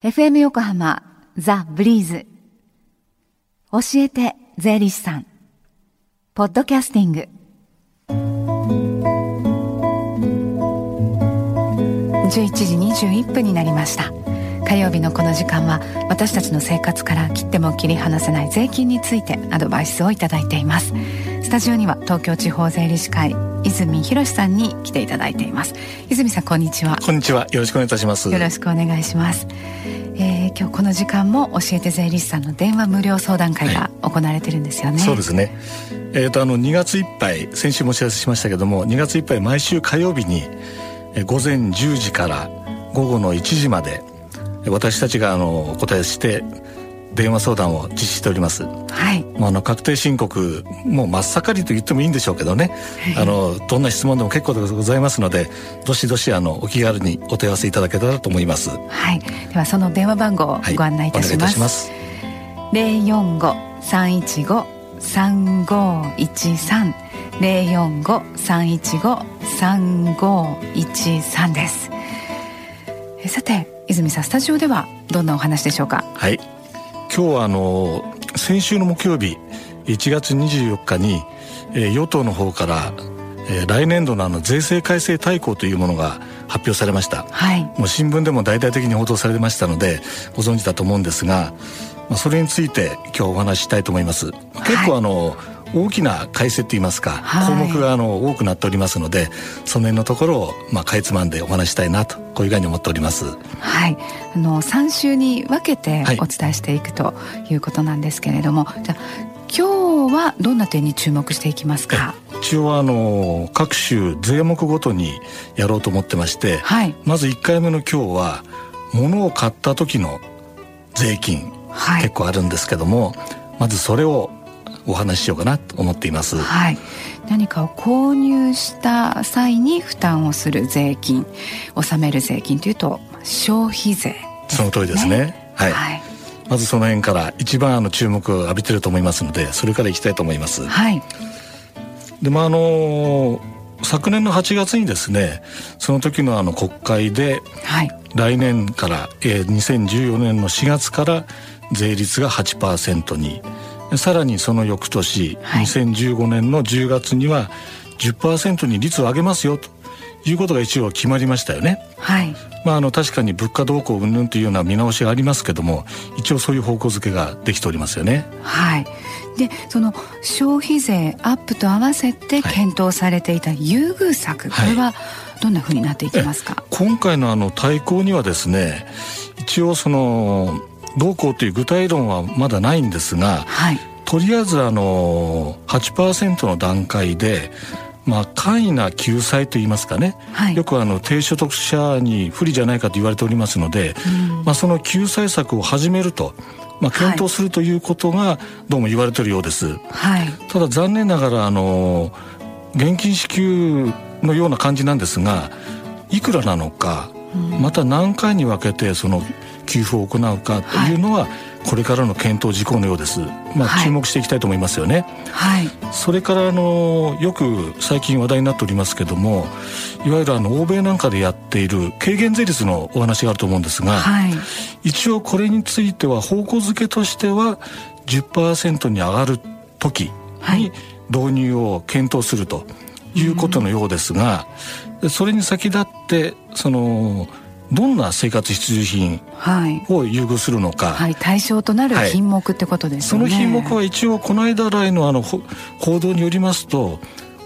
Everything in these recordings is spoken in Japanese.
FM 横浜ザ・ブリーズ。教えて税理士さん。ポッドキャスティング。11時21分になりました。火曜日のこの時間は私たちの生活から切っても切り離せない税金についてアドバイスをいただいています。スタジオには東京地方税理士会泉博さんに来ていただいています。泉さんこんにちは。こんにちは。よろしくお願いいたします。よろしくお願いします。えー、今日この時間も教えて税理士さんの電話無料相談会が行われてるんですよね、はい、そうですね。えっ、ー、とあの2月いっぱい先週もお知らせしましたけども2月いっぱい毎週火曜日に午前10時から午後の1時まで私たちがあのお答えして電話相談を実施しております。はい。まあ、あの確定申告もう真っ盛りと言ってもいいんでしょうけどね。はい、あのどんな質問でも結構でございますので、どしどしあのお気軽にお問い合わせいただけたらと思います。はい。ではその電話番号をご案内いたします。はい、零四五三一五三五一三零四五三一五三五一三です。さて泉さんスタジオではどんなお話でしょうか？はい。今日はあの先週の木曜日1月24日に、えー、与党の方から、えー、来年度のあの税制改正大綱というものが発表されました、はい、もう新聞でも大々的に報道されましたのでご存知だと思うんですが、まあ、それについて今日お話ししたいと思います。結構あの、はい大きな改正といいますか、はい、項目があの多くなっておりますのでその辺のところをまあかいつまんでお話したいなとこういうふうに思っております。はい。あの3週に分けてお伝えしていくということなんですけれども、はい、じゃ今日はどんな点に注目していきますか？一応あの各種税目ごとにやろうと思ってまして、はい、まず1回目の今日は物を買った時の税金、はい、結構あるんですけどもまずそれをお話ししようかなと思っています。はい。何かを購入した際に負担をする税金、納める税金というと消費税、ね、その通りですね。はい。はい、まずその辺から一番あの注目を浴びてると思いますので、それからいきたいと思います。はい。でまああの昨年の8月にですねその時のあの国会で、はい、来年から、えー、2014年の4月から税率が8%にさらにその翌年、はい、2015年の10月には10%に率を上げますよということが一応決まりましたよね。はい。まああの確かに物価動向云々というような見直しがありますけども、一応そういう方向づけができておりますよね。はい。でその消費税アップと合わせて検討されていた優遇策、はい、これはどんなふうになっていきますか？今回のあの対抗にはですね、一応そのどうこうという具体論はまだないんですが、はい、とりあえずあの8%の段階でまあ、簡易な救済といいますかね、はい、よくあの低所得者に不利じゃないかと言われておりますので、うん、まあ、その救済策を始めると、まあ、検討するということがどうも言われているようです、はい、ただ残念ながらあの現金支給のような感じなんですがいくらなのか、うん、また何回に分けてその給付を行うかというのは、はいこれからの検討事項のようです。まあ、注目していきたいと思いますよね。はい。それからあのよく最近話題になっておりますけども、いわゆるあの欧米なんかでやっている軽減税率のお話があると思うんですが、はい、一応これについては方向づけとしては10%に上がる時に導入を検討するということのようですが、それに先立ってそのどんな生活必需品を優遇するのか、はい、はい、対象となる品目ってことですね、はい、その品目は一応この間来のあの報道によりますと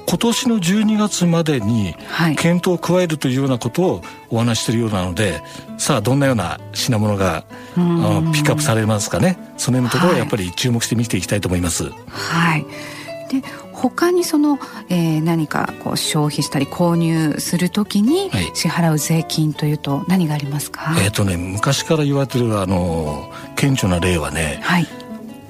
今年の12月までに検討を加えるというようなことをお話しているようなので、さあどんなような品物がピックアップされますかね。その辺のところをやっぱり注目して見ていきたいと思います。はい、で他にその、えー、何かこう消費したり購入するときに支払う税金というと何がありますか、はい、えっ、ー、とね昔から言われてるあの顕著な例はね、はい、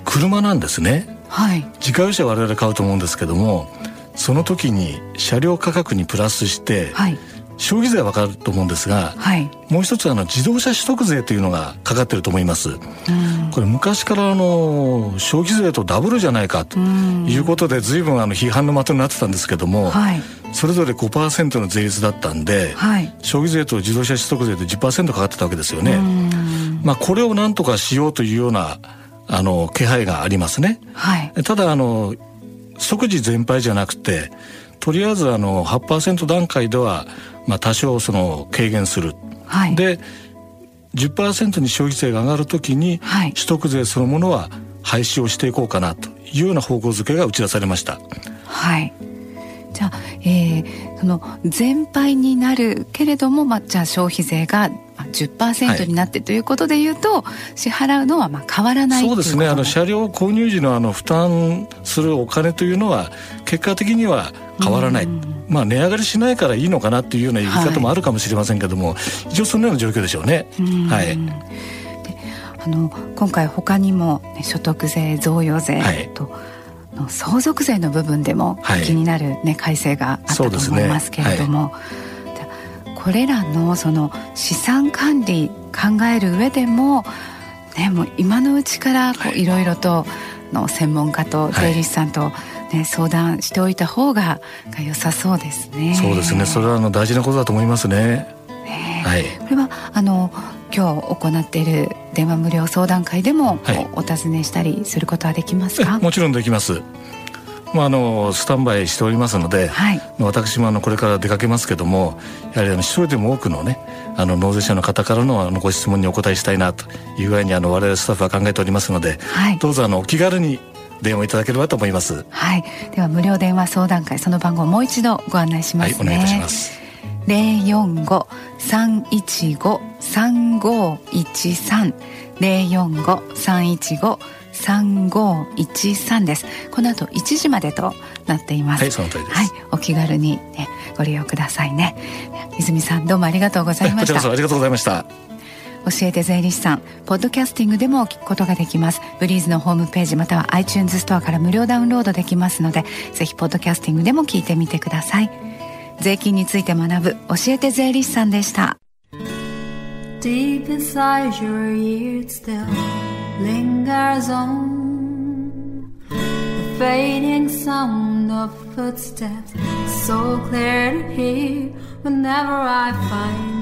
車なんですね、はい、自家用車我々買うと思うんですけどもその時に車両価格にプラスして、はい、消費税は分かると思うんですが、はい、もう一つあの自動車取得税というのがかかってると思います。これ昔からあの消費税とダブルじゃないかということで随分あの批判の的になってたんですけども、はい、それぞれ5%の税率だったんで、はい、消費税と自動車取得税で10%かかってたわけですよね。まあ、これを何とかしようというようなあの気配がありますね。はい、ただあの即時全廃じゃなくてとりあえずあの8%段階では、まあ、多少その軽減する。はい、で10%に消費税が上がるときに、はい、取得税そのものは廃止をしていこうかなというような方向づけが打ち出されました。はい。じゃあ、えー、その全廃になるけれども、まあ、じゃあ消費税が10%になってということでいうと、はい、支払うのはまあ変わらないそうですね。あの車両購入時のあの負担するお金というのは結果的には変わらない、まあ、値上がりしないからいいのかなっていうような言い方もあるかもしれませんけども、はい、一応そのような状況でしょうね。はい、あの今回他にも、ね、所得税増用税と、はい。の相続税の部分でも気になるね、はい、改正があったと思いますけれども、これらのその資産管理考える上でも,、ね、もう今のうちからいろいろとの専門家と税理士さんと、ね、相談しておいた方が良さそうですね。そうですね。それはあの大事なことだと思いますね。ねはい、これはあの今日行っている電話無料相談会でもお尋ねしたりすることはできますか、もちろんできます。まあ、あのスタンバイしておりますので、はい、私もあのこれから出かけますけどもやはりあの一人でも多くのねあの納税者の方からのあのご質問にお答えしたいなという具合にあの我々スタッフは考えておりますので、はい、どうぞあのお気軽に電話いただければと思います。はい。では無料電話相談会その番号もう一度ご案内します、ね、はい、お願いいたします。零四五三一五三五一三。零四五三一五3513です。この後1時までとなっています。はいその通りです、はい、お気軽に、ね、ご利用くださいね。泉さんどうもありがとうございました。こちらこそありがとうございました教えて税理士さんポッドキャスティングでも聞くことができます。ブリーズのホームページまたは iTunes ストアから無料ダウンロードできますのでぜひポッドキャスティングでも聞いてみてください。税金について学ぶ教えて税理士さんでした。Deep inside your ears still lingers on the fading sound of footsteps so clear to hear whenever I find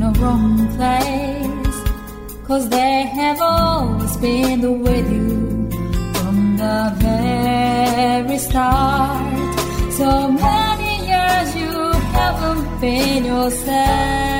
in a wrong place. Cause they have always been with you from the very start. So many years you haven't been yourself.